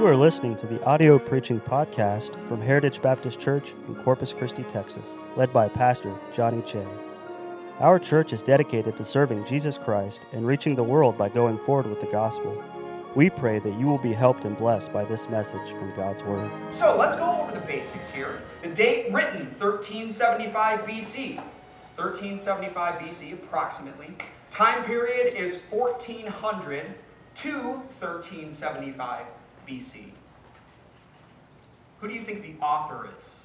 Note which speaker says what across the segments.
Speaker 1: You are listening to the audio preaching podcast from Heritage Baptist Church in Corpus Christi, Texas, led by Pastor Johnny Che. Our church is dedicated to serving Jesus Christ and reaching the world by going forward with the gospel. We pray that you will be helped and blessed by this message from God's Word.
Speaker 2: So let's go over the basics here. The date written 1375 BC. 1375 BC, approximately. Time period is 1400 to 1375 BC. Who do you think the author is?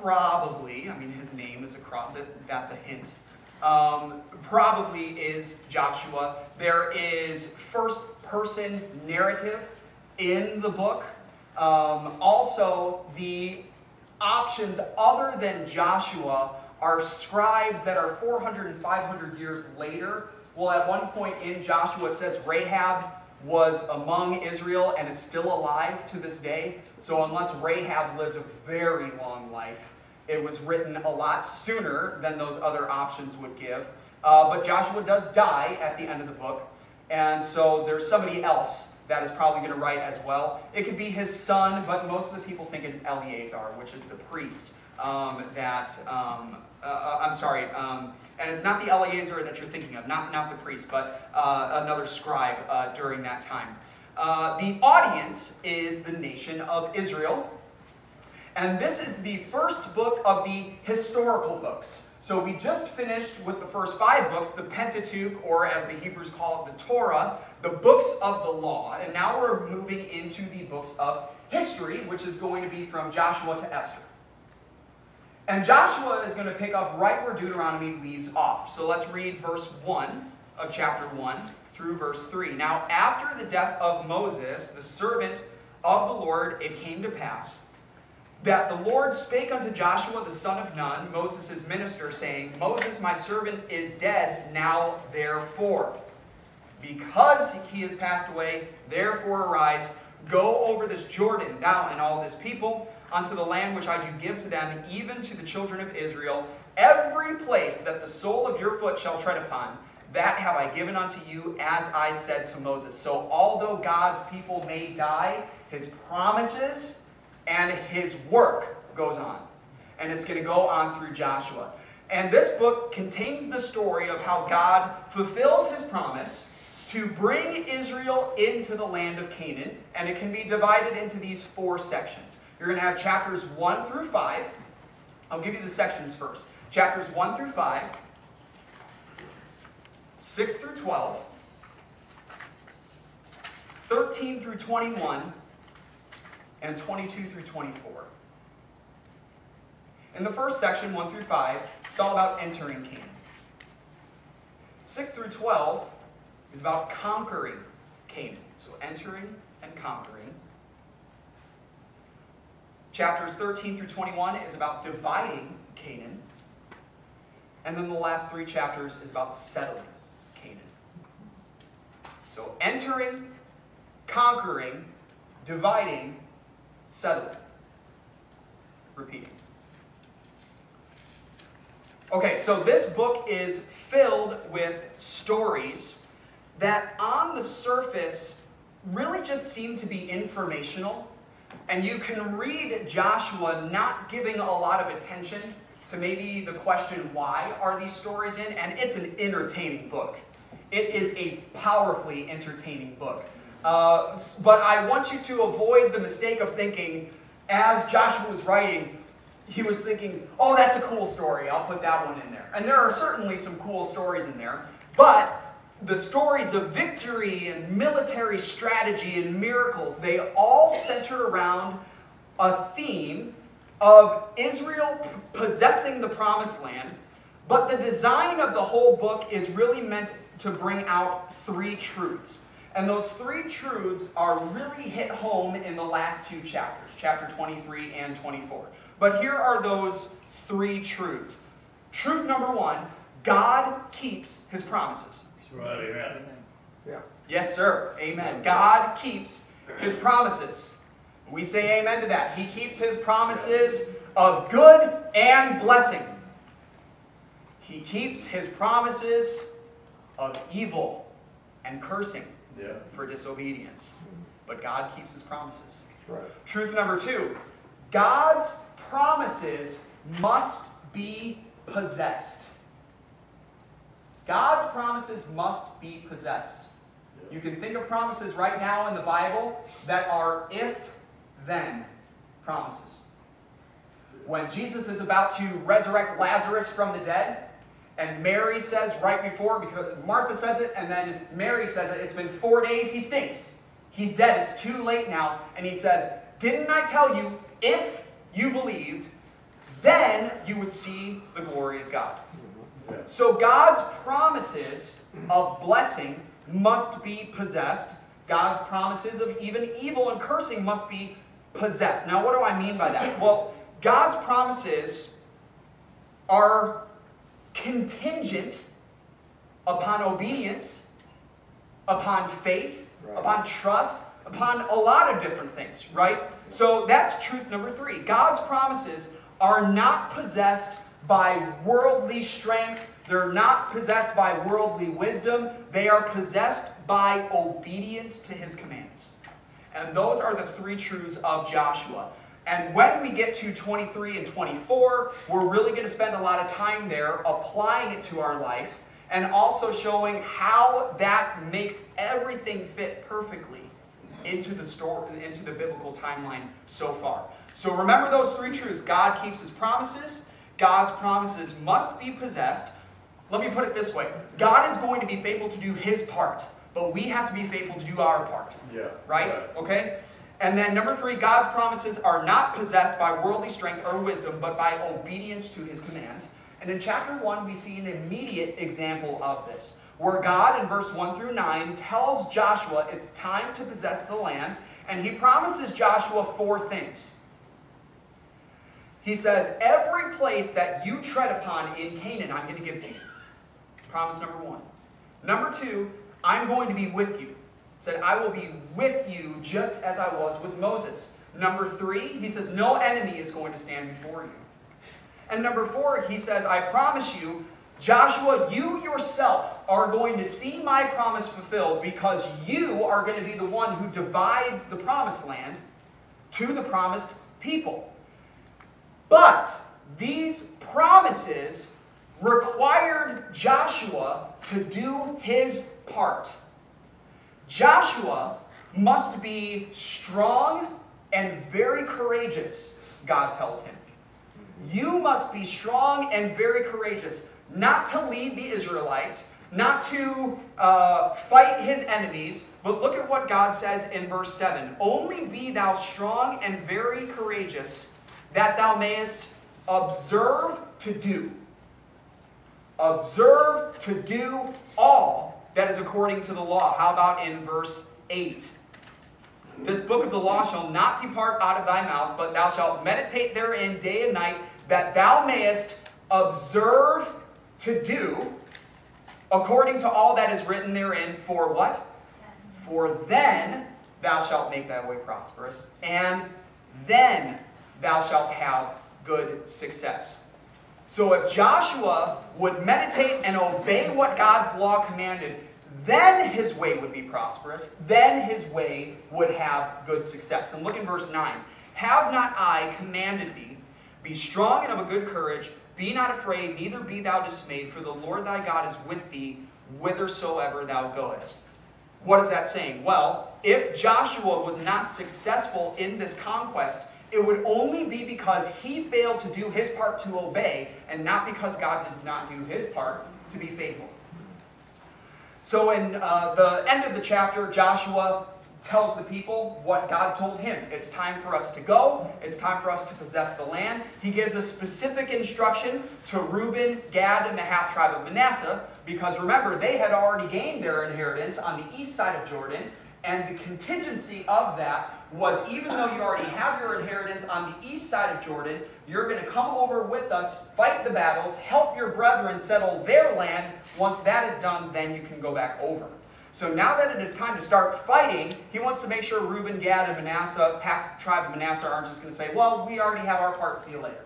Speaker 2: Probably, I mean, his name is across it, that's a hint. Um, probably is Joshua. There is first person narrative in the book. Um, also, the options other than Joshua are scribes that are 400 and 500 years later. Well, at one point in Joshua, it says Rahab was among Israel and is still alive to this day. So, unless Rahab lived a very long life, it was written a lot sooner than those other options would give. Uh, but Joshua does die at the end of the book, and so there's somebody else that is probably going to write as well. It could be his son, but most of the people think it is Eleazar, which is the priest um, that, um, uh, uh, I'm sorry, um, and it's not the Eleazar that you're thinking of, not, not the priest, but uh, another scribe uh, during that time. Uh, the audience is the nation of Israel. And this is the first book of the historical books. So we just finished with the first five books, the Pentateuch, or as the Hebrews call it, the Torah, the books of the law. And now we're moving into the books of history, which is going to be from Joshua to Esther. And Joshua is going to pick up right where Deuteronomy leaves off. So let's read verse 1 of chapter 1 through verse 3. Now, after the death of Moses, the servant of the Lord, it came to pass that the Lord spake unto Joshua the son of Nun, Moses' minister, saying, Moses, my servant, is dead. Now therefore, because he has passed away, therefore arise, go over this Jordan, thou and all this people, unto the land which I do give to them, even to the children of Israel. Every place that the sole of your foot shall tread upon, that have I given unto you, as I said to Moses. So, although God's people may die, his promises and his work goes on. And it's going to go on through Joshua. And this book contains the story of how God fulfills his promise to bring Israel into the land of Canaan. And it can be divided into these four sections. You're going to have chapters 1 through 5. I'll give you the sections first. Chapters 1 through 5, 6 through 12, 13 through 21, and 22 through 24. In the first section, 1 through 5, it's all about entering Canaan. 6 through 12 is about conquering Canaan. So entering and conquering. Chapters 13 through 21 is about dividing Canaan. And then the last three chapters is about settling Canaan. So entering, conquering, dividing, settling. Repeating. Okay, so this book is filled with stories that on the surface really just seem to be informational. And you can read Joshua not giving a lot of attention to maybe the question, why are these stories in? And it's an entertaining book. It is a powerfully entertaining book. Uh, but I want you to avoid the mistake of thinking, as Joshua was writing, he was thinking, oh, that's a cool story. I'll put that one in there. And there are certainly some cool stories in there. But the stories of victory and military strategy and miracles, they all centered around a theme of Israel possessing the promised land. But the design of the whole book is really meant to bring out three truths. And those three truths are really hit home in the last two chapters, chapter 23 and 24. But here are those three truths. Truth number one God keeps his promises.
Speaker 3: Right, amen.
Speaker 2: Yeah. Yes, sir. Amen. God keeps his promises. We say amen to that. He keeps his promises of good and blessing. He keeps his promises of evil and cursing
Speaker 3: Yeah.
Speaker 2: for disobedience. but God keeps his promises.
Speaker 3: Right.
Speaker 2: Truth number two God's promises must be possessed. God's promises must be possessed. You can think of promises right now in the Bible that are if then promises. When Jesus is about to resurrect Lazarus from the dead, and Mary says right before, because Martha says it, and then Mary says it, it's been four days, he stinks. He's dead, it's too late now. And he says, Didn't I tell you, if you believed, then you would see the glory of God. So God's promises of blessing must be possessed. God's promises of even evil and cursing must be possessed. Now, what do I mean by that? Well, God's promises are contingent upon obedience, upon faith,
Speaker 3: Right.
Speaker 2: upon trust, upon a lot of different things, right? So that's truth number three. God's promises are not possessed by worldly strength, they're not possessed by worldly wisdom, they are possessed by obedience to his commands. And those are the three truths of Joshua. And when we get to 23 and 24, we're really going to spend a lot of time there applying it to our life and also showing how that makes everything fit perfectly into the story into the biblical timeline so far. So remember those three truths. God keeps his promises. God's promises must be possessed. Let me put it this way. God is going to be faithful to do his part, but we have to be faithful to do our part.
Speaker 3: Yeah.
Speaker 2: Right? Okay? And then number three, God's promises are not possessed by worldly strength or wisdom, but by obedience to his commands. And in chapter 1, we see an immediate example of this, where God, in verse 1 through 9, tells Joshua it's time to possess the land, and he promises Joshua four things. He says, Every place that you tread upon in Canaan, I'm going to give to you. It's promise number one. Number two, I'm going to be with you. Said, I will be with you just as I was with Moses. Number three, he says, No enemy is going to stand before you. And number four, he says, I promise you, Joshua, you yourself are going to see my promise fulfilled because you are going to be the one who divides the promised land to the promised people. But these promises required Joshua to do his part. Joshua must be strong and very courageous, God tells him. You must be strong and very courageous, not to lead the Israelites, not to uh, fight his enemies, but look at what God says in verse 7 Only be thou strong and very courageous, that thou mayest observe to do. Observe to do all that is according to the law. How about in verse 8? This book of the law shall not depart out of thy mouth, but thou shalt meditate therein day and night, that thou mayest observe to do according to all that is written therein. For what? For then thou shalt make thy way prosperous, and then thou shalt have good success. So if Joshua would meditate and obey what God's law commanded, then his way would be prosperous, then his way would have good success. And look in verse 9. Have not I commanded thee, be strong and of a good courage, be not afraid, neither be thou dismayed, for the Lord thy God is with thee whithersoever thou goest. What is that saying? Well, if Joshua was not successful in this conquest, it would only be because he failed to do his part to obey, and not because God did not do his part to be faithful. So, in uh, the end of the chapter, Joshua tells the people what God told him. It's time for us to go. It's time for us to possess the land. He gives a specific instruction to Reuben, Gad, and the half tribe of Manasseh, because remember, they had already gained their inheritance on the east side of Jordan, and the contingency of that was even though you already have your inheritance on the east side of Jordan, you're going to come over with us, fight the battles, help your brethren settle their land. Once that is done, then you can go back over. So now that it is time to start fighting, he wants to make sure Reuben, Gad, and Manasseh, half tribe of Manasseh, aren't just going to say, well, we already have our part, see you later.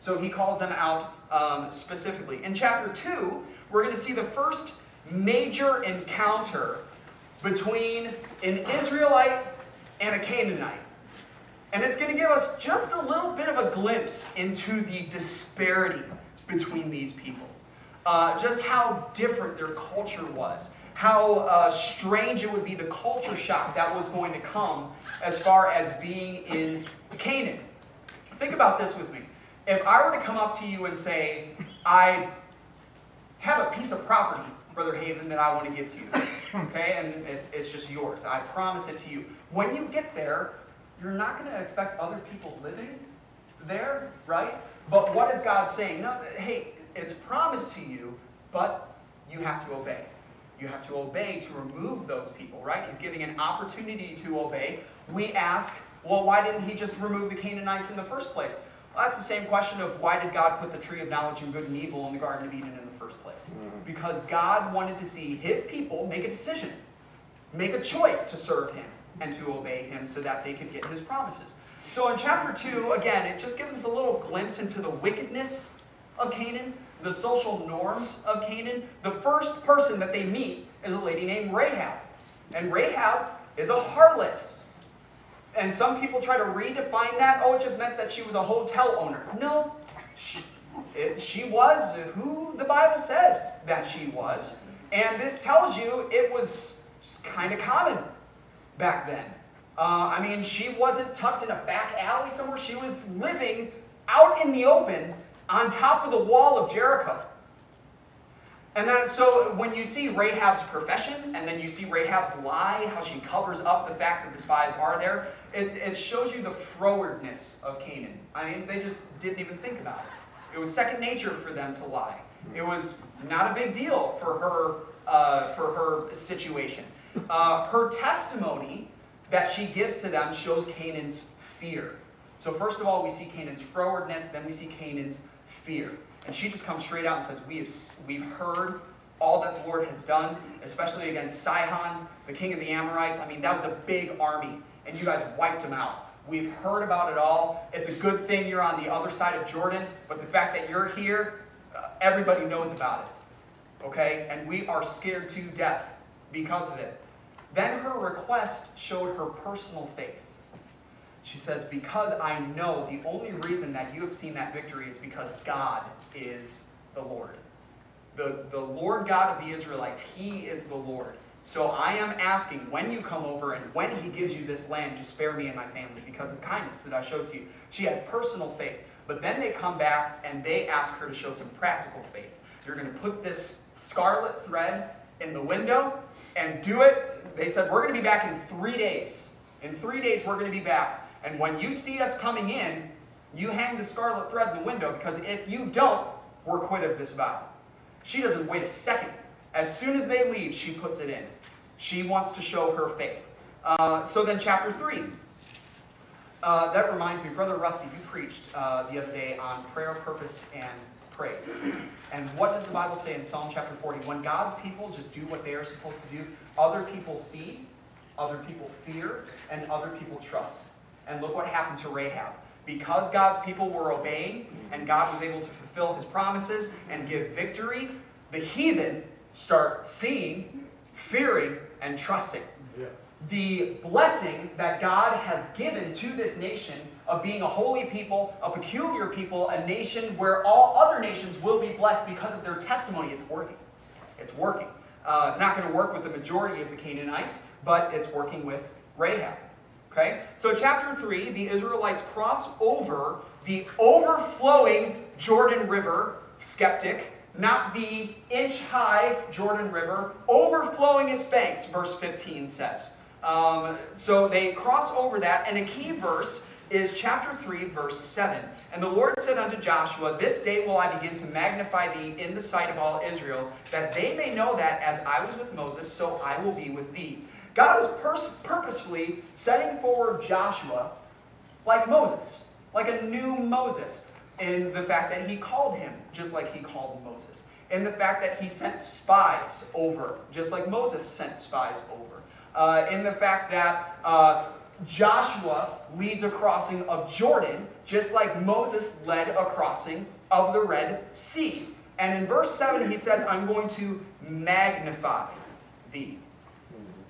Speaker 2: So he calls them out um, specifically. In chapter 2, we're going to see the first major encounter between an Israelite and a Canaanite. And it's going to give us just a little bit of a glimpse into the disparity between these people. Uh, just how different their culture was. How uh, strange it would be, the culture shock that was going to come as far as being in Canaan. Think about this with me. If I were to come up to you and say, I have a piece of property, Brother Haven, that I want to give to you, okay, and it's, it's just yours. I promise it to you. When you get there, you're not going to expect other people living there, right? But what is God saying? No, hey, it's promised to you, but you have to obey. You have to obey to remove those people, right? He's giving an opportunity to obey. We ask, well, why didn't he just remove the Canaanites in the first place? Well, that's the same question of why did God put the tree of knowledge of good and evil in the Garden of Eden in first place? Mm-hmm. Because God wanted to see his people make a decision, make a choice to serve him and to obey him so that they could get his promises. So in chapter 2, again, it just gives us a little glimpse into the wickedness of Canaan, the social norms of Canaan. The first person that they meet is a lady named Rahab. And Rahab is a harlot. And some people try to redefine that. Oh, it just meant that she was a hotel owner. No, it, she was who the Bible says that she was. And this tells you it was kind of common back then. Uh, I mean, she wasn't tucked in a back alley somewhere. She was living out in the open on top of the wall of Jericho. And then, so when you see Rahab's profession, and then you see Rahab's lie, how she covers up the fact that the spies are there, it, it shows you the frowardness of Canaan. I mean, they just didn't even think about it. It was second nature for them to lie. It was not a big deal for her, uh, for her situation. Uh, her testimony that she gives to them shows Canaan's fear. So first of all, we see Canaan's frowardness, then we see Canaan's fear. And she just comes straight out and says, we have, we've heard all that the Lord has done, especially against Sihon, the king of the Amorites. I mean, that was a big army, and you guys wiped them out. We've heard about it all. It's a good thing you're on the other side of Jordan, but the fact that you're here, uh, everybody knows about it. Okay? And we are scared to death because of it. Then her request showed her personal faith. She says, Because I know the only reason that you have seen that victory is because God is the Lord. The, the Lord God of the Israelites, He is the Lord. So I am asking when you come over and when He gives you this land, just spare me and my family because of kindness that I showed to you. She had personal faith. But then they come back and they ask her to show some practical faith. You're going to put this scarlet thread in the window and do it. They said, We're going to be back in three days. In three days, we're going to be back. And when you see us coming in, you hang the scarlet thread in the window because if you don't, we're quit of this vow. She doesn't wait a second. As soon as they leave, she puts it in. She wants to show her faith. Uh, so then, chapter 3. Uh, that reminds me, Brother Rusty, you preached uh, the other day on prayer, purpose, and praise. And what does the Bible say in Psalm chapter 40? When God's people just do what they are supposed to do, other people see, other people fear, and other people trust. And look what happened to Rahab. Because God's people were obeying and God was able to fulfill his promises and give victory, the heathen start seeing, fearing, and trusting. Yeah. The blessing that God has given to this nation of being a holy people, a peculiar people, a nation where all other nations will be blessed because of their testimony. It's working. It's working. Uh, it's not going to work with the majority of the Canaanites, but it's working with Rahab. Okay? So, chapter 3, the Israelites cross over the overflowing Jordan River, skeptic, not the inch high Jordan River, overflowing its banks, verse 15 says. Um, so they cross over that, and a key verse is chapter 3, verse 7. And the Lord said unto Joshua, This day will I begin to magnify thee in the sight of all Israel, that they may know that as I was with Moses, so I will be with thee. God is purposefully setting forward Joshua like Moses, like a new Moses, in the fact that he called him just like he called Moses, in the fact that he sent spies over, just like Moses sent spies over, uh, in the fact that uh, Joshua leads a crossing of Jordan, just like Moses led a crossing of the Red Sea. And in verse 7, he says, I'm going to magnify thee.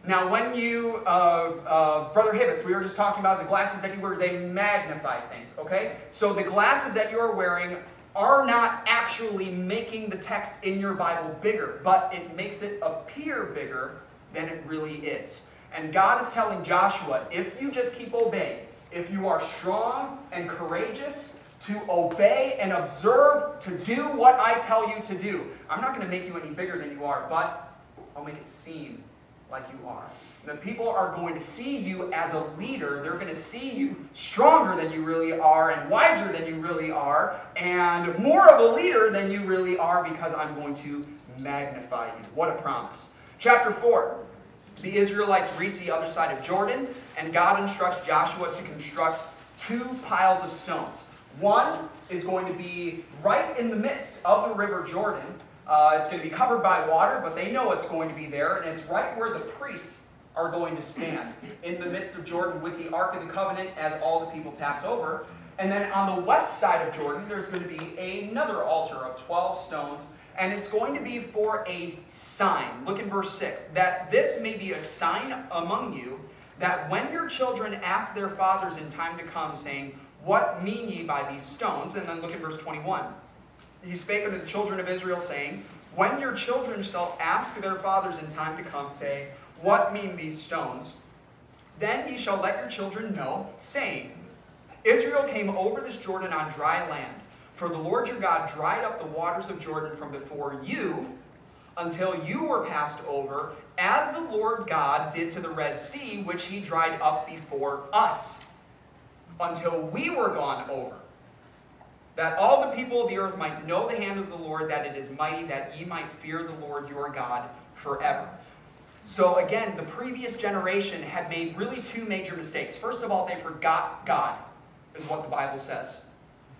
Speaker 2: Now, when you, uh, uh, Brother Hibbets, we were just talking about the glasses that you wear, they magnify things, okay? So the glasses that you are wearing are not actually making the text in your Bible bigger, but it makes it appear bigger than it really is. And God is telling Joshua, if you just keep obeying, if you are strong and courageous to obey and observe, to do what I tell you to do, I'm not going to make you any bigger than you are, but I'll make it seem like you are. The people are going to see you as a leader. They're going to see you stronger than you really are, and wiser than you really are, and more of a leader than you really are because I'm going to magnify you. What a promise. Chapter 4. The Israelites reach the other side of Jordan, and God instructs Joshua to construct two piles of stones. One is going to be right in the midst of the river Jordan. Uh, it's going to be covered by water, but they know it's going to be there, and it's right where the priests are going to stand in the midst of Jordan with the Ark of the Covenant as all the people pass over. And then on the west side of Jordan, there's going to be another altar of 12 stones and it's going to be for a sign. Look in verse 6 that this may be a sign among you that when your children ask their fathers in time to come, saying, What mean ye by these stones? And then look at verse 21. He spake unto the children of Israel, saying, When your children shall ask their fathers in time to come, saying, What mean these stones? Then ye shall let your children know, saying, Israel came over this Jordan on dry land for the Lord your God dried up the waters of Jordan from before you until you were passed over, as the Lord God did to the Red Sea, which he dried up before us, until we were gone over. That all the people of the earth might know the hand of the Lord, that it is mighty, that ye might fear the Lord your God forever. So again, the previous generation had made really two major mistakes. First of all, they forgot God, is what the Bible says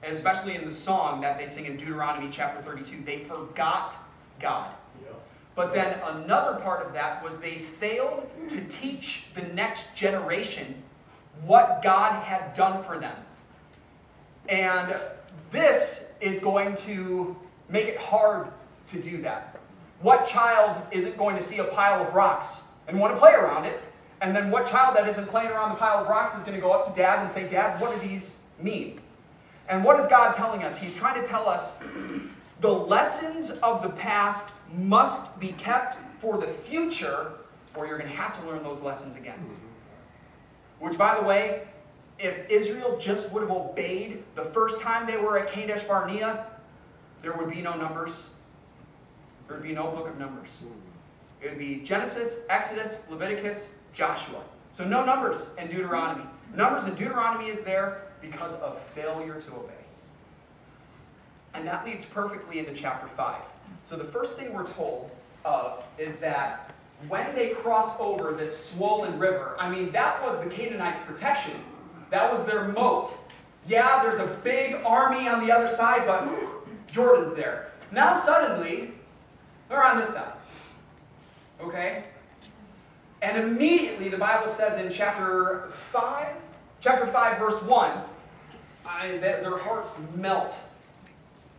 Speaker 2: and especially in the song that they sing in Deuteronomy chapter 32, they forgot God. But then another part of that was they failed to teach the next generation what God had done for them. And this is going to make it hard to do that. What child isn't going to see a pile of rocks and want to play around it? And then what child that isn't playing around the pile of rocks is going to go up to dad and say, Dad, what do these mean? And what is God telling us? He's trying to tell us the lessons of the past must be kept for the future, or you're going to have to learn those lessons again. Mm-hmm. Which, by the way, if Israel just would have obeyed the first time they were at Kadesh Barnea, there would be no numbers. There would be no book of numbers. It would be Genesis, Exodus, Leviticus, Joshua. So no numbers in Deuteronomy. Numbers in Deuteronomy is there because of failure to obey. And that leads perfectly into chapter 5. So the first thing we're told of is that when they cross over this swollen river, I mean, that was the Canaanites' protection. That was their moat. Yeah, there's a big army on the other side, but Jordan's there. Now suddenly, they're on this side. Okay? And immediately, the Bible says in chapter 5, Chapter 5, verse 1, I, their hearts melt.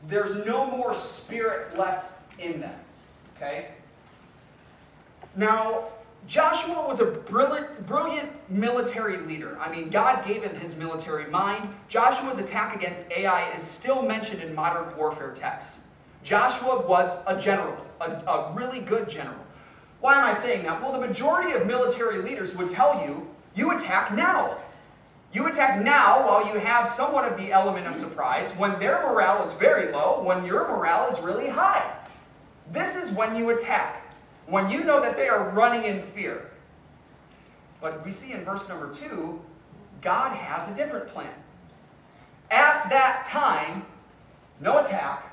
Speaker 2: There's no more spirit left in them. Okay? Now, Joshua was a brilliant, brilliant military leader. I mean, God gave him his military mind. Joshua's attack against Ai is still mentioned in modern warfare texts. Joshua was a general, a, a really good general. Why am I saying that? Well, the majority of military leaders would tell you, you attack now. You attack now while you have somewhat of the element of surprise, when their morale is very low, when your morale is really high. This is when you attack, when you know that they are running in fear. But we see in verse number two, God has a different plan. At that time, no attack,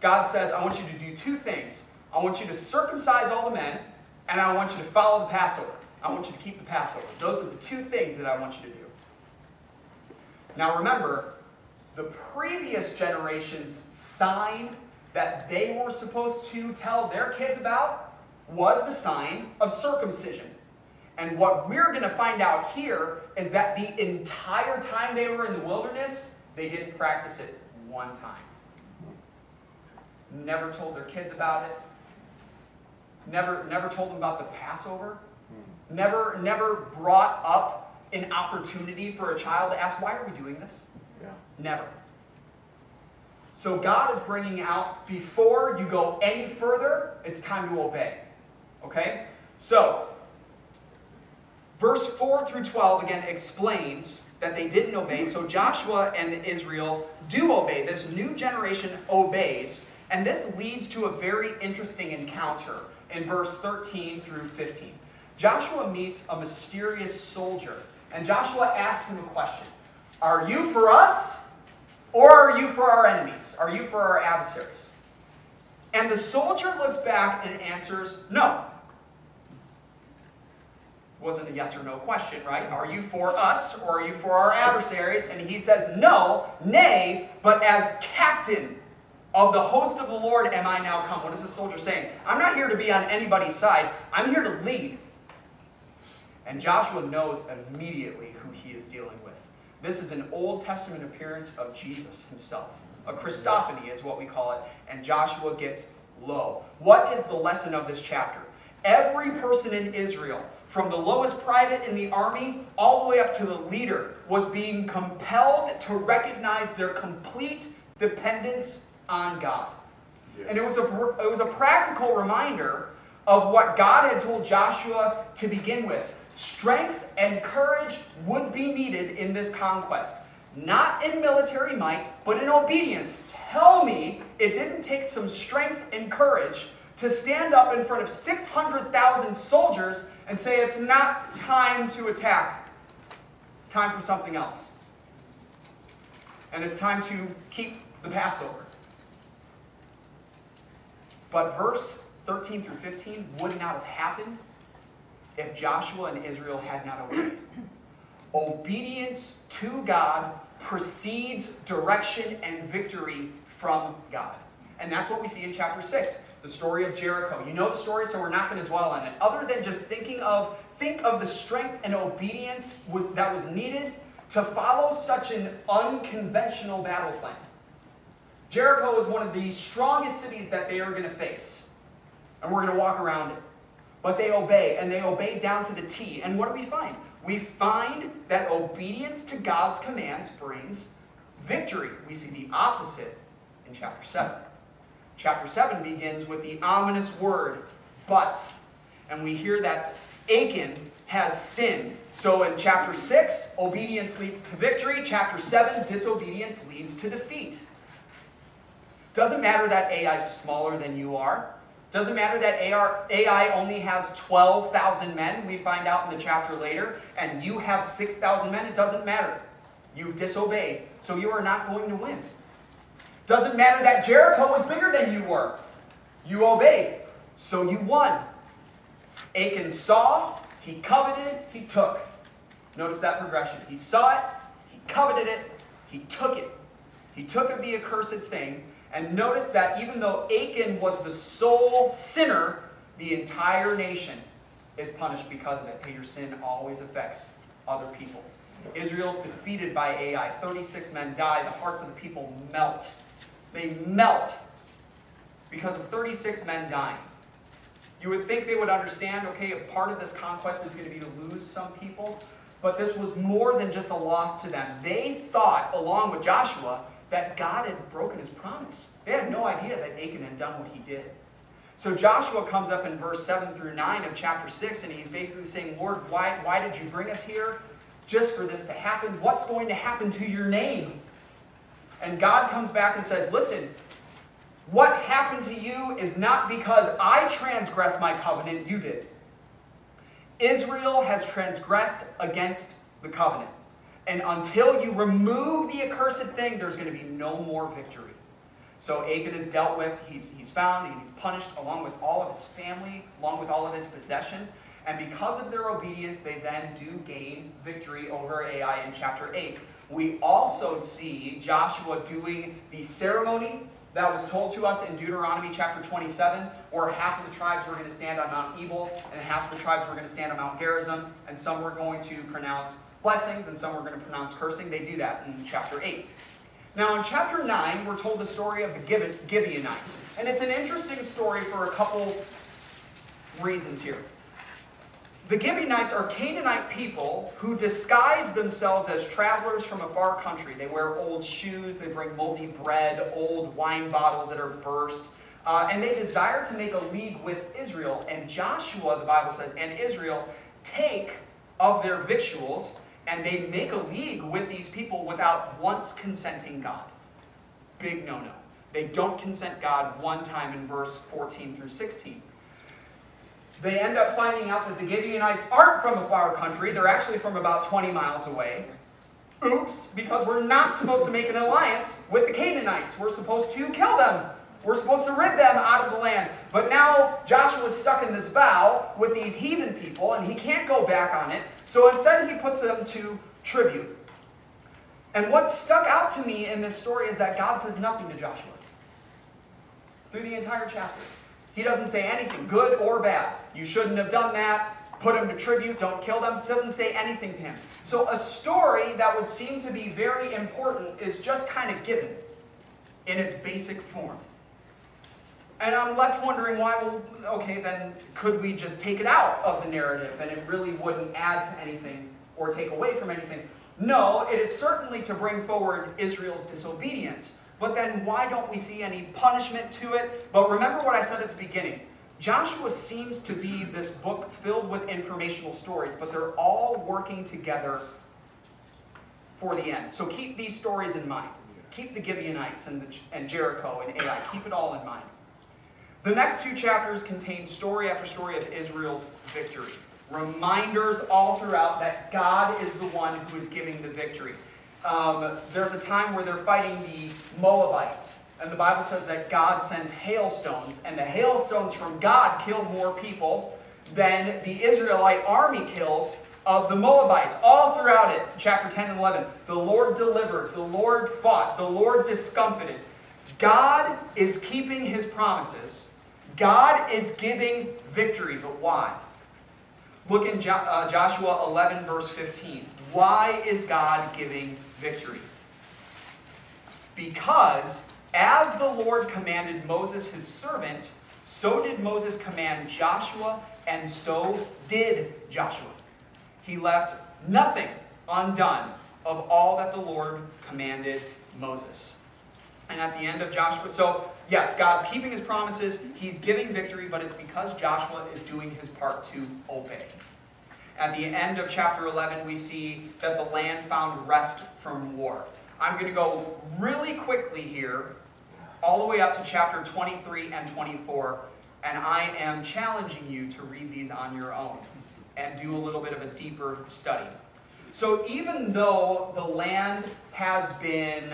Speaker 2: God says, I want you to do two things. I want you to circumcise all the men, and I want you to follow the Passover. I want you to keep the Passover. Those are the two things that I want you to do. Now remember, the previous generation's sign that they were supposed to tell their kids about was the sign of circumcision. And what we're going to find out here is that the entire time they were in the wilderness, they didn't practice it one time. Never told their kids about it. Never, never told them about the Passover. Hmm. never, never brought up an opportunity for a child to ask, why are we doing this?
Speaker 3: Yeah.
Speaker 2: Never. So God is bringing out, before you go any further, it's time to obey. Okay? So, verse 4 through 12 again explains that they didn't obey. So Joshua and Israel do obey. This new generation obeys. And this leads to a very interesting encounter in verse 13 through 15. Joshua meets a mysterious soldier, and Joshua asks him a question Are you for us, or are you for our enemies? Are you for our adversaries? And the soldier looks back and answers, No. Wasn't a yes or no question, right? Are you for us or are you for our adversaries? And he says, No, nay, but as captain of the host of the Lord am I now come. What is the soldier saying? I'm not here to be on anybody's side, I'm here to lead. And Joshua knows immediately who he is dealing with. This is an Old Testament appearance of Jesus himself. A Christophany is what we call it. And Joshua gets low. What is the lesson of this chapter? Every person in Israel, from the lowest private in the army all the way up to the leader, was being compelled to recognize their complete dependence on God.
Speaker 3: Yeah.
Speaker 2: And it was, a, it was a practical reminder of what God had told Joshua to begin with. Strength and courage would be needed in this conquest. Not in military might, but in obedience. Tell me it didn't take some strength and courage to stand up in front of 600,000 soldiers and say it's not time to attack. It's time for something else. And it's time to keep the Passover. But verse 13 through 15 would not have happened if Joshua and Israel had not obeyed. Obedience to God precedes direction and victory from God. And that's what we see in chapter 6, the story of Jericho. You know the story, so we're not going to dwell on it. Other than just thinking of, think of the strength and obedience that was needed to follow such an unconventional battle plan. Jericho is one of the strongest cities that they are going to face. And we're going to walk around it. But they obey, and they obey down to the T. And what do we find? We find that obedience to God's commands brings victory. We see the opposite in chapter 7. Chapter 7 begins with the ominous word, but. And we hear that Achan has sinned. So in chapter 6, obedience leads to victory. Chapter 7, disobedience leads to defeat. Doesn't matter that Ai is smaller than you are. Doesn't matter that Ai only has 12,000 men, we find out in the chapter later, and you have 6,000 men. It doesn't matter. You've disobeyed, so you are not going to win. Doesn't matter that Jericho was bigger than you were. You obeyed, so you won. Achan saw, he coveted, he took. Notice that progression. He saw it, he coveted it, he took it. He took of the accursed thing, and notice that even though Achan was the sole sinner, the entire nation is punished because of it. Hey, your sin always affects other people. Israel's defeated by Ai. 36 men die. The hearts of the people melt. They melt because of 36 men dying. You would think they would understand, okay, a part of this conquest is going to be to lose some people, but this was more than just a loss to them. They thought, along with Joshua, that God had broken his promise. They had no idea that Achan had done what he did. So Joshua comes up in verse 7 through 9 of chapter 6, and he's basically saying, Lord, why, why did you bring us here? Just for this to happen? What's going to happen to your name? And God comes back and says, Listen, what happened to you is not because I transgressed my covenant, you did. Israel has transgressed against the covenant. And until you remove the accursed thing, there's going to be no more victory. So Achan is dealt with, he's, he's found, and he's punished along with all of his family, along with all of his possessions. And because of their obedience, they then do gain victory over Ai in chapter 8. We also see Joshua doing the ceremony that was told to us in Deuteronomy chapter 27, where half of the tribes were going to stand on Mount Ebal, and half of the tribes were going to stand on Mount Gerizim, and some were going to pronounce blessings, and some were going to pronounce cursing. They do that in chapter 8. Now, in chapter 9, we're told the story of the Gibeonites. And it's an interesting story for a couple reasons here. The Gibeonites are Canaanite people who disguise themselves as travelers from a far country. They wear old shoes, they bring moldy bread, old wine bottles that are burst, uh, and they desire to make a league with Israel. And Joshua, the Bible says, and Israel take of their victuals, and they make a league with these people without once consenting God. Big no no. They don't consent God one time in verse 14 through 16 they end up finding out that the Gibeonites aren't from a far country. They're actually from about 20 miles away. Oops, because we're not supposed to make an alliance with the Canaanites. We're supposed to kill them. We're supposed to rid them out of the land. But now Joshua's stuck in this vow with these heathen people, and he can't go back on it. So instead, he puts them to tribute. And what stuck out to me in this story is that God says nothing to Joshua through the entire chapter. He doesn't say anything, good or bad. You shouldn't have done that. Put them to tribute. Don't kill them. Doesn't say anything to him. So a story that would seem to be very important is just kind of given in its basic form. And I'm left wondering why, well, okay, then could we just take it out of the narrative and it really wouldn't add to anything or take away from anything? No, it is certainly to bring forward Israel's disobedience. But then why don't we see any punishment to it? But remember what I said at the beginning. Joshua seems to be this book filled with informational stories, but they're all working together for the end. So keep these stories in mind. Keep the Gibeonites and, the, and Jericho and Ai. Keep it all in mind. The next two chapters contain story after story of Israel's victory. Reminders all throughout that God is the one who is giving the victory um, there's a time where they're fighting the Moabites. And the Bible says that God sends hailstones, and the hailstones from God kill more people than the Israelite army kills of the Moabites. All throughout it, chapter 10 and 11, the Lord delivered, the Lord fought, the Lord discomfited. God is keeping his promises. God is giving victory, but why? Look in jo uh, Joshua 11, verse 15. Why is God giving victory? Because as the Lord commanded Moses, his servant, so did Moses command Joshua, and so did Joshua. He left nothing undone of all that the Lord commanded Moses. And at the end of Joshua, so yes, God's keeping his promises, he's giving victory, but it's because Joshua is doing his part to obey. At the end of chapter 11, we see that the land found rest from war. I'm going to go really quickly here, all the way up to chapter 23 and 24, and I am challenging you to read these on your own and do a little bit of a deeper study. So even though the land has been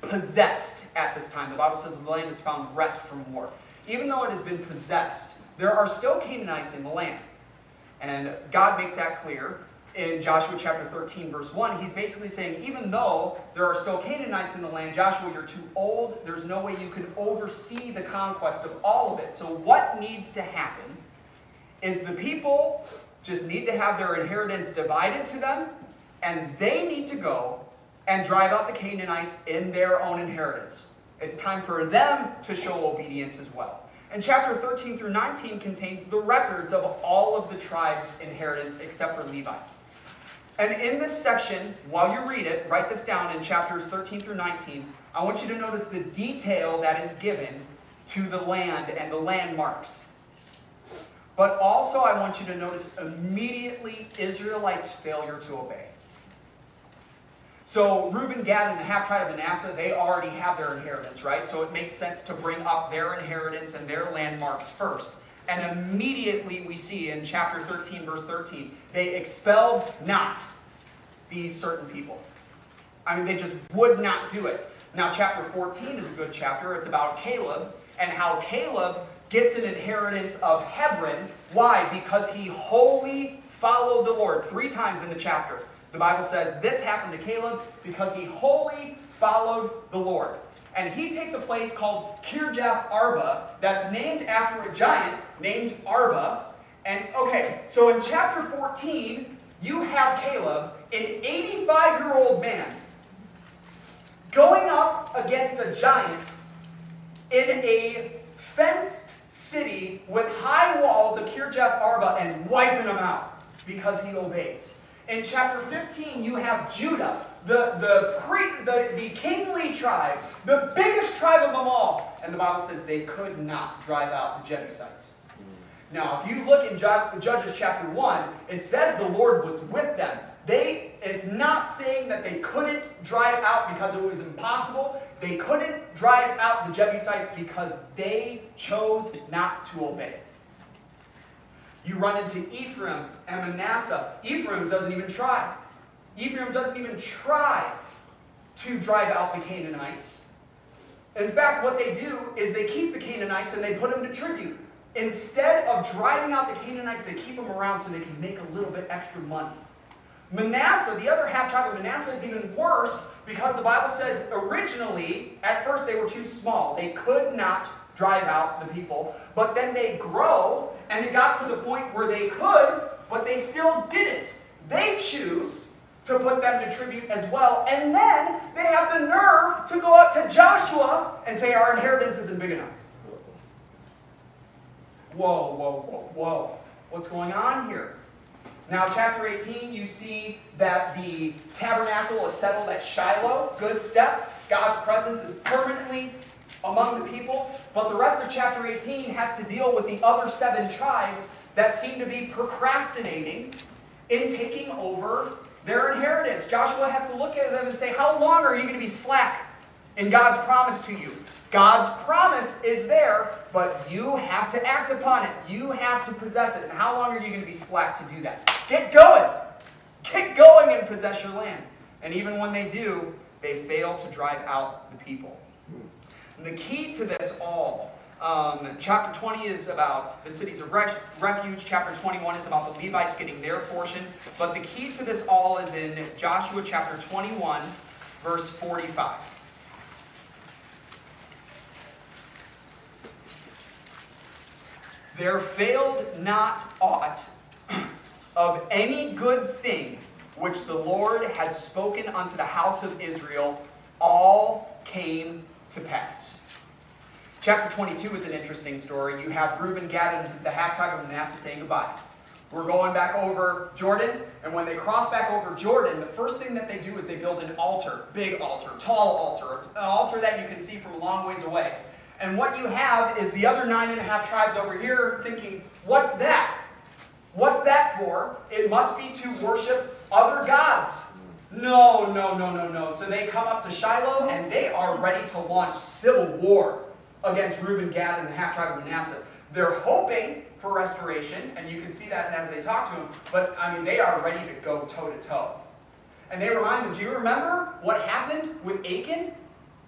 Speaker 2: possessed at this time, the Bible says the land has found rest from war. Even though it has been possessed, there are still Canaanites in the land. And God makes that clear in Joshua chapter 13, verse 1. He's basically saying, even though there are still Canaanites in the land, Joshua, you're too old. There's no way you can oversee the conquest of all of it. So, what needs to happen is the people just need to have their inheritance divided to them, and they need to go and drive out the Canaanites in their own inheritance. It's time for them to show obedience as well. And chapter 13 through 19 contains the records of all of the tribe's inheritance except for Levi. And in this section, while you read it, write this down in chapters 13 through 19. I want you to notice the detail that is given to the land and the landmarks. But also, I want you to notice immediately Israelites' failure to obey. So Reuben, Gad, and the half tribe of Manasseh, they already have their inheritance, right? So it makes sense to bring up their inheritance and their landmarks first. And immediately we see in chapter 13, verse 13, they expelled not these certain people. I mean, they just would not do it. Now, chapter 14 is a good chapter. It's about Caleb and how Caleb gets an inheritance of Hebron. Why? Because he wholly followed the Lord three times in the chapter. The Bible says this happened to Caleb because he wholly followed the Lord. And he takes a place called Kirjath Arba that's named after a giant named Arba. And okay, so in chapter 14, you have Caleb, an 85 year old man, going up against a giant in a fenced city with high walls of Kirjath Arba and wiping them out because he obeys. In chapter 15, you have Judah, the, the, pre, the, the kingly tribe, the biggest tribe of them all. And the Bible says they could not drive out the Jebusites. Now, if you look in Judges chapter 1, it says the Lord was with them. They, it's not saying that they couldn't drive out because it was impossible. They couldn't drive out the Jebusites because they chose not to obey. You run into Ephraim and Manasseh. Ephraim doesn't even try. Ephraim doesn't even try to drive out the Canaanites. In fact, what they do is they keep the Canaanites and they put them to tribute. Instead of driving out the Canaanites, they keep them around so they can make a little bit extra money. Manasseh, the other half tribe of Manasseh, is even worse because the Bible says originally, at first, they were too small. They could not drive out the people. But then they grow, and it got to the point where they could, but they still didn't. They choose to put them to tribute as well. And then they have the nerve to go up to Joshua and say, Our inheritance isn't big enough. Whoa, whoa, whoa, whoa. What's going on here? Now, chapter 18, you see that the tabernacle is settled at Shiloh. Good step. God's presence is permanently among the people. But the rest of chapter 18 has to deal with the other seven tribes that seem to be procrastinating in taking over their inheritance. Joshua has to look at them and say, How long are you going to be slack in God's promise to you? God's promise is there, but you have to act upon it. You have to possess it. And how long are you going to be slack to do that? Get going. Get going and possess your land. And even when they do, they fail to drive out the people. And the key to this all, um, chapter 20 is about the cities of refuge. Chapter 21 is about the Levites getting their portion. But the key to this all is in Joshua chapter 21, verse 45. There failed not aught of any good thing which the Lord had spoken unto the house of Israel, all came to pass. Chapter 22 is an interesting story. You have Reuben, Gad, and the tribe of Manasseh saying goodbye. We're going back over Jordan, and when they cross back over Jordan, the first thing that they do is they build an altar, big altar, tall altar, an altar that you can see from a long ways away. And what you have is the other nine and a half tribes over here thinking, what's that? What's that for? It must be to worship other gods. No, no, no, no, no. So they come up to Shiloh and they are ready to launch civil war against Reuben, Gad, and the half tribe of Manasseh. They're hoping for restoration, and you can see that as they talk to him, but I mean, they are ready to go toe to toe. And they remind them, do you remember what happened with Achan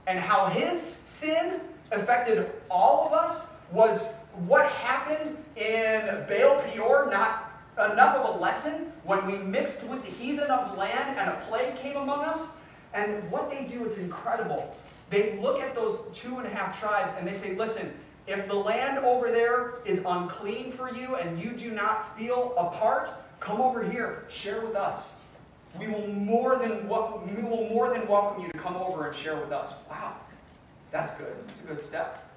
Speaker 2: and how his sin affected all of us? Was what happened in Baal Peor not enough of a lesson when we mixed with the heathen of the land and a plague came among us? And what they do is incredible. They look at those two and a half tribes and they say, listen, if the land over there is unclean for you and you do not feel a part, come over here, share with us. We will more than welcome, we will more than welcome you to come over and share with us. Wow, that's good. It's a good step.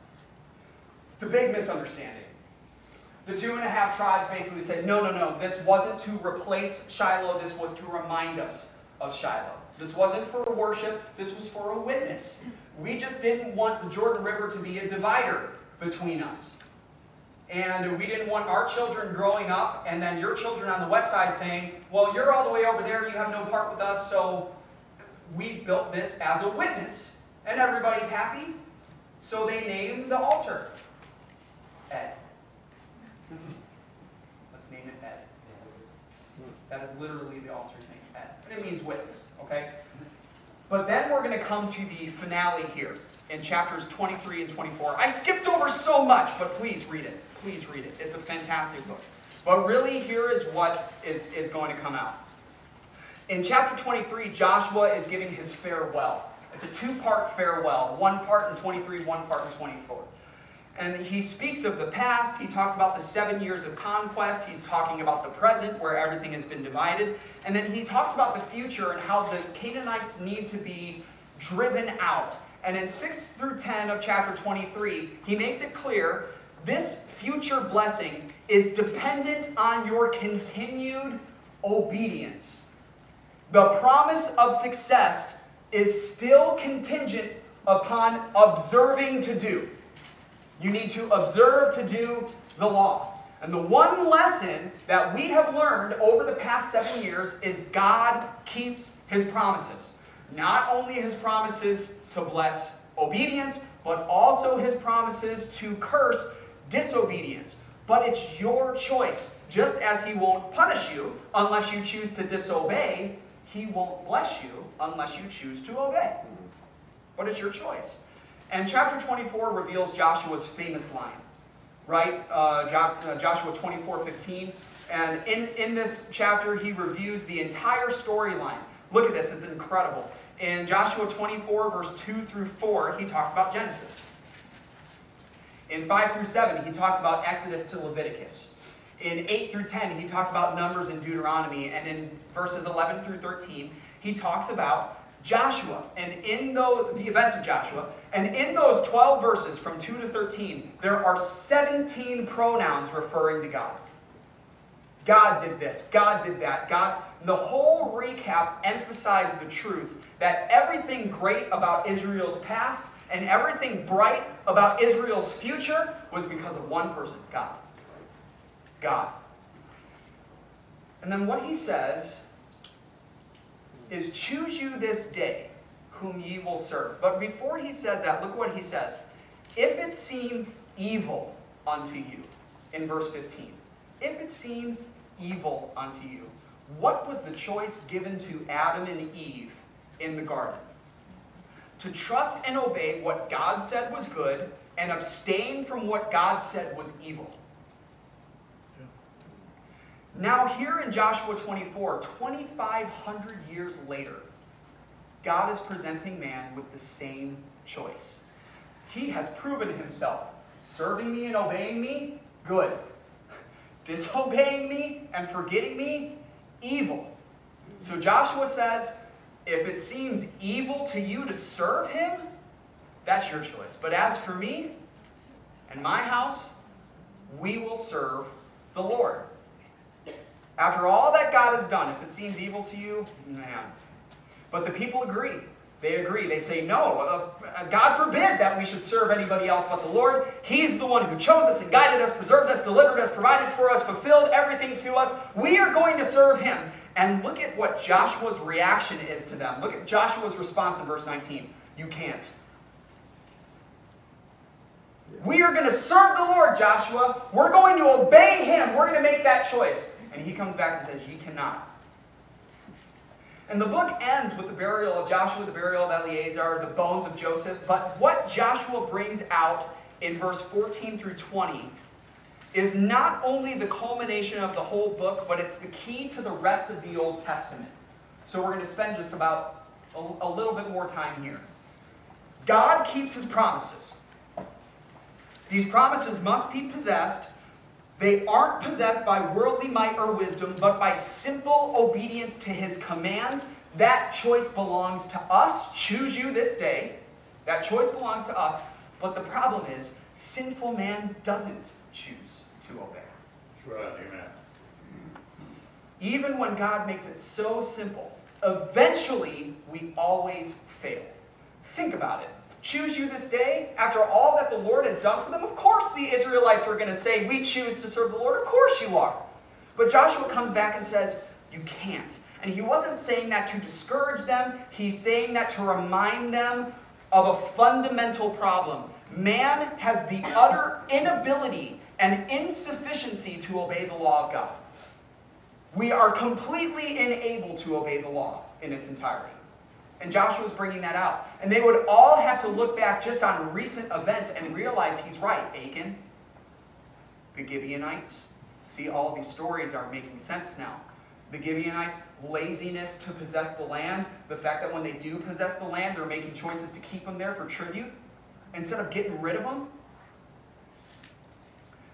Speaker 2: It's a big misunderstanding. The two and a half tribes basically said, no, no, no, this wasn't to replace Shiloh, this was to remind us of Shiloh. This wasn't for worship, this was for a witness. We just didn't want the Jordan River to be a divider between us. And we didn't want our children growing up and then your children on the west side saying, well, you're all the way over there, you have no part with us, so we built this as a witness. And everybody's happy, so they named the altar Ed. Let's name it Ed. That is literally the altar's name. And it means witness, okay? But then we're going to come to the finale here in chapters 23 and 24. I skipped over so much, but please read it. Please read it. It's a fantastic book. But really, here is what is, is going to come out. In chapter 23, Joshua is giving his farewell. It's a two part farewell one part in 23, one part in 24. And he speaks of the past. He talks about the seven years of conquest. He's talking about the present, where everything has been divided. And then he talks about the future and how the Canaanites need to be driven out. And in 6 through 10 of chapter 23, he makes it clear this future blessing is dependent on your continued obedience. The promise of success is still contingent upon observing to do. You need to observe to do the law. And the one lesson that we have learned over the past seven years is God keeps his promises. Not only his promises to bless obedience, but also his promises to curse disobedience. But it's your choice. Just as he won't punish you unless you choose to disobey, he won't bless you unless you choose to obey. But it's your choice. And chapter 24 reveals Joshua's famous line, right? Uh, uh Joshua 24 15. And in, in this chapter, he reviews the entire storyline. Look at this, it's incredible. In Joshua 24, verse 2 through 4, he talks about Genesis. In 5 through 7, he talks about Exodus to Leviticus. In 8 through 10, he talks about Numbers and Deuteronomy. And in verses 11 through 13, he talks about Joshua and in those the events of Joshua and in those 12 verses from 2 to 13 there are 17 pronouns referring to God. God did this, God did that. God the whole recap emphasized the truth that everything great about Israel's past and everything bright about Israel's future was because of one person, God. God. And then what he says is choose you this day whom ye will serve. But before he says that, look what he says. If it seem evil unto you, in verse 15, if it seem evil unto you, what was the choice given to Adam and Eve in the garden? To trust and obey what God said was good and abstain from what God said was evil. Now, here in Joshua 24, 2,500 years later, God is presenting man with the same choice. He has proven himself. Serving me and obeying me, good. Disobeying me and forgetting me, evil. So Joshua says, if it seems evil to you to serve him, that's your choice. But as for me and my house, we will serve the Lord. After all that God has done, if it seems evil to you, man. But the people agree. They agree. They say, no, uh, uh, God forbid that we should serve anybody else but the Lord. He's the one who chose us and guided us, preserved us, delivered us, provided for us, fulfilled everything to us. We are going to serve him. And look at what Joshua's reaction is to them. Look at Joshua's response in verse 19. You can't. We are going to serve the Lord, Joshua. We're going to obey him. We're going to make that choice. And he comes back and says, Ye cannot. And the book ends with the burial of Joshua, the burial of Eleazar, the bones of Joseph. But what Joshua brings out in verse 14 through 20 is not only the culmination of the whole book, but it's the key to the rest of the Old Testament. So we're going to spend just about a, a little bit more time here. God keeps his promises. These promises must be possessed they aren't possessed by worldly might or wisdom, but by simple obedience to his commands. That choice belongs to us. Choose you this day. That choice belongs to us. But the problem is, sinful man doesn't choose to obey.
Speaker 3: Right, amen.
Speaker 2: Even when God makes it so simple, eventually we always fail. Think about it choose you this day after all that the Lord has done for them? Of course, the Israelites are going to say, We choose to serve the Lord. Of course, you are. But Joshua comes back and says, You can't. And he wasn't saying that to discourage them, he's saying that to remind them of a fundamental problem. Man has the utter inability and insufficiency to obey the law of God. We are completely unable to obey the law in its entirety. And Joshua's bringing that out. And they would all have to look back just on recent events and realize he's right. Achan, the Gibeonites. See, all these stories are making sense now. The Gibeonites, laziness to possess the land. The fact that when they do possess the land, they're making choices to keep them there for tribute instead of getting rid of them.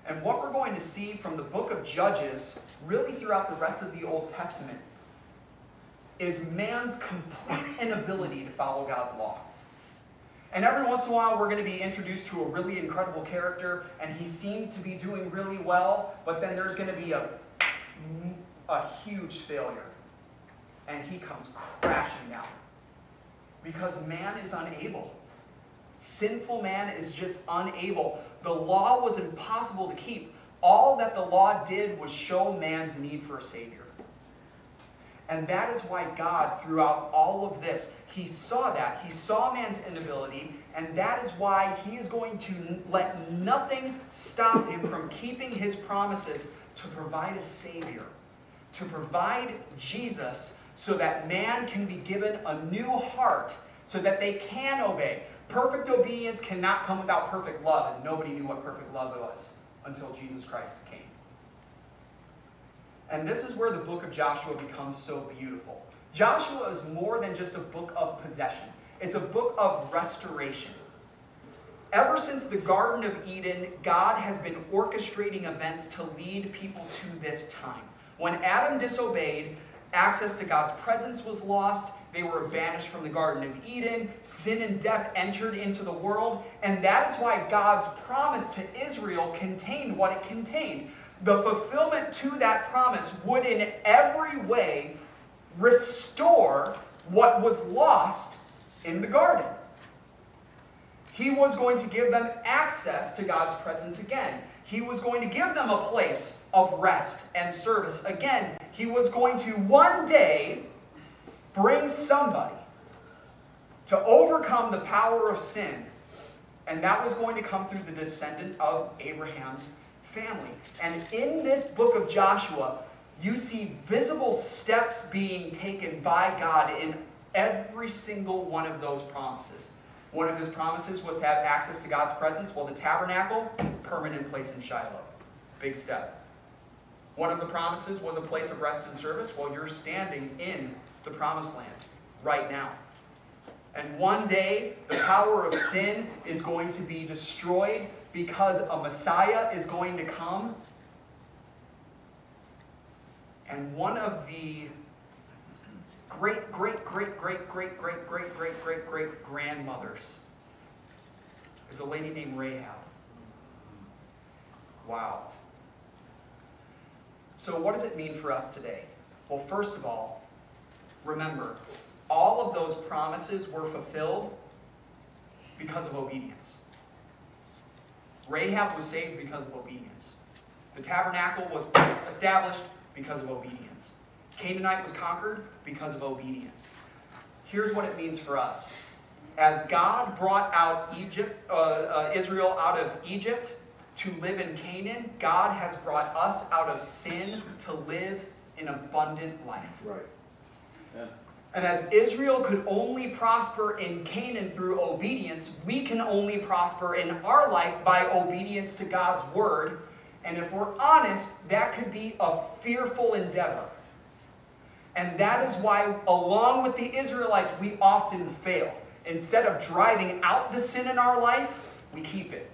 Speaker 2: And what we're going to see from the book of Judges, really throughout the rest of the Old Testament, is man's complete inability to follow God's law. And every once in a while, we're going to be introduced to a really incredible character, and he seems to be doing really well, but then there's going to be a, a huge failure. And he comes crashing down. Because man is unable. Sinful man is just unable. The law was impossible to keep. All that the law did was show man's need for a Savior. And that is why God, throughout all of this, He saw that. He saw man's inability, and that is why He is going to let nothing stop Him from keeping His promises to provide a Savior, to provide Jesus so that man can be given a new heart so that they can obey. Perfect obedience cannot come without perfect love, and nobody knew what perfect love was until Jesus Christ came. And this is where the book of Joshua becomes so beautiful. Joshua is more than just a book of possession, it's a book of restoration. Ever since the Garden of Eden, God has been orchestrating events to lead people to this time. When Adam disobeyed, access to God's presence was lost. They were banished from the Garden of Eden. Sin and death entered into the world. And that is why God's promise to Israel contained what it contained the fulfillment to that promise would in every way restore what was lost in the garden. He was going to give them access to God's presence again. He was going to give them a place of rest and service again. He was going to one day bring somebody to overcome the power of sin. And that was going to come through the descendant of Abraham's family. And in this book of Joshua, you see visible steps being taken by God in every single one of those promises. One of his promises was to have access to God's presence. Well, the tabernacle, permanent place in Shiloh. Big step. One of the promises was a place of rest and service. Well, you're standing in the promised land right now. And one day, the power of sin is going to be destroyed because a Messiah is going to come. And one of the great, great, great, great, great, great, great, great, great, great grandmothers is a lady named Rahab. Wow. So, what does it mean for us today? Well, first of all, remember, all of those promises were fulfilled because of obedience. Rahab was saved because of obedience. The tabernacle was established because of obedience. Canaanite was conquered because of obedience. Here's what it means for us. As God brought out Egypt, uh, uh, Israel out of Egypt to live in Canaan, God has brought us out of sin to live an abundant life.
Speaker 3: Right. Yeah.
Speaker 2: And as Israel could only prosper in Canaan through obedience, we can only prosper in our life by obedience to God's word. And if we're honest, that could be a fearful endeavor. And that is why, along with the Israelites, we often fail. Instead of driving out the sin in our life, we keep it.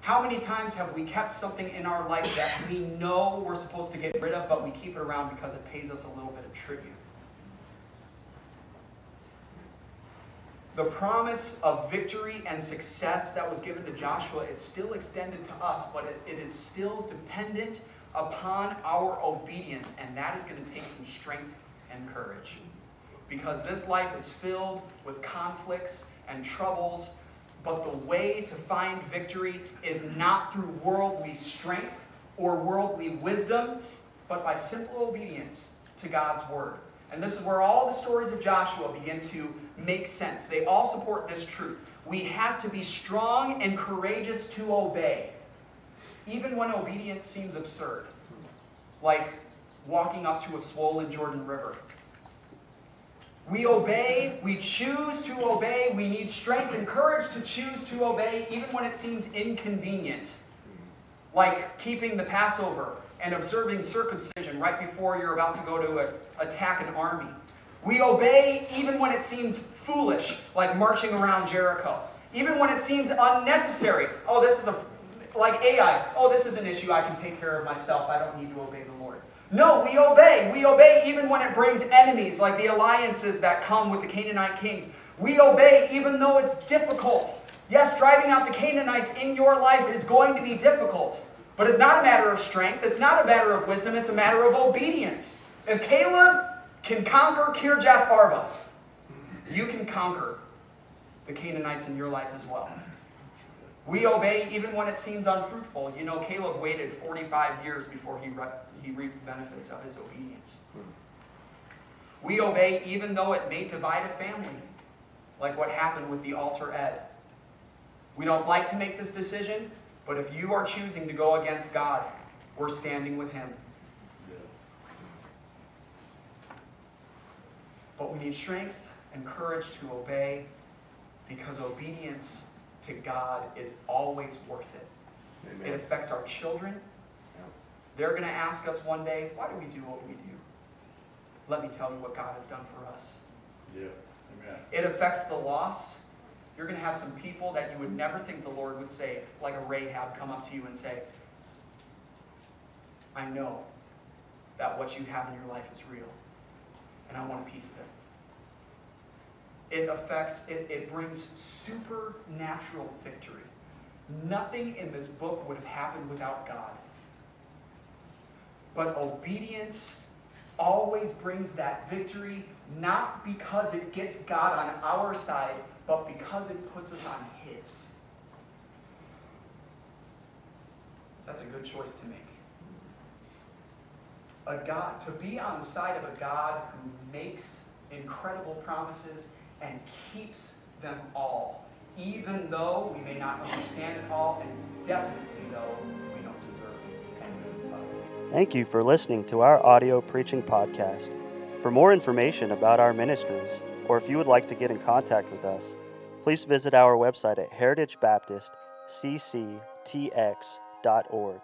Speaker 2: How many times have we kept something in our life that we know we're supposed to get rid of, but we keep it around because it pays us a little bit of tribute? The promise of victory and success that was given to Joshua, it's still extended to us, but it, it is still dependent upon our obedience, and that is going to take some strength and courage. Because this life is filled with conflicts and troubles, but the way to find victory is not through worldly strength or worldly wisdom, but by simple obedience to God's word. And this is where all the stories of Joshua begin to make sense. They all support this truth. We have to be strong and courageous to obey, even when obedience seems absurd, like walking up to a swollen Jordan River. We obey, we choose to obey, we need strength and courage to choose to obey, even when it seems inconvenient, like keeping the Passover and observing circumcision right before you're about to go to a, attack an army. We obey even when it seems foolish, like marching around Jericho. Even when it seems unnecessary. Oh, this is a, like Ai. Oh, this is an issue I can take care of myself. I don't need to obey the Lord. No, we obey. We obey even when it brings enemies, like the alliances that come with the Canaanite kings. We obey even though it's difficult. Yes, driving out the Canaanites in your life is going to be difficult, but it's not a matter of strength, it's not a matter of wisdom, it's a matter of obedience. If Caleb can conquer Kirjath Arba, you can conquer the Canaanites in your life as well. We obey even when it seems unfruitful. You know, Caleb waited 45 years before he, re- he reaped benefits of his obedience. We obey even though it may divide a family, like what happened with the altar Ed. We don't like to make this decision, but if you are choosing to go against God, we're standing with Him. But we need strength and courage to obey because obedience to God is always worth it. It affects our children. They're going to ask us one day, why do we do what we do? Let me tell you what God has done for us.
Speaker 3: Yeah. Amen.
Speaker 2: It affects the lost. You're going to have some people that you would never think the Lord would say, like a Rahab, come up to you and say, I know that what you have in your life is real, and I want a piece of it. It affects, it, it brings supernatural victory. Nothing in this book would have happened without God. But obedience always brings that victory, not because it gets God on our side, but because it puts us on His. That's a good choice to make. A God, to be on the side of a God who makes incredible promises and keeps them all, even though we may not understand it all, and definitely though we don't deserve it.
Speaker 1: Thank you for listening to our audio preaching podcast. For more information about our ministries, or if you would like to get in contact with us, please visit our website at heritagebaptistcctx.org.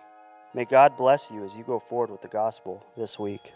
Speaker 1: May God bless you as you go forward with the gospel this week.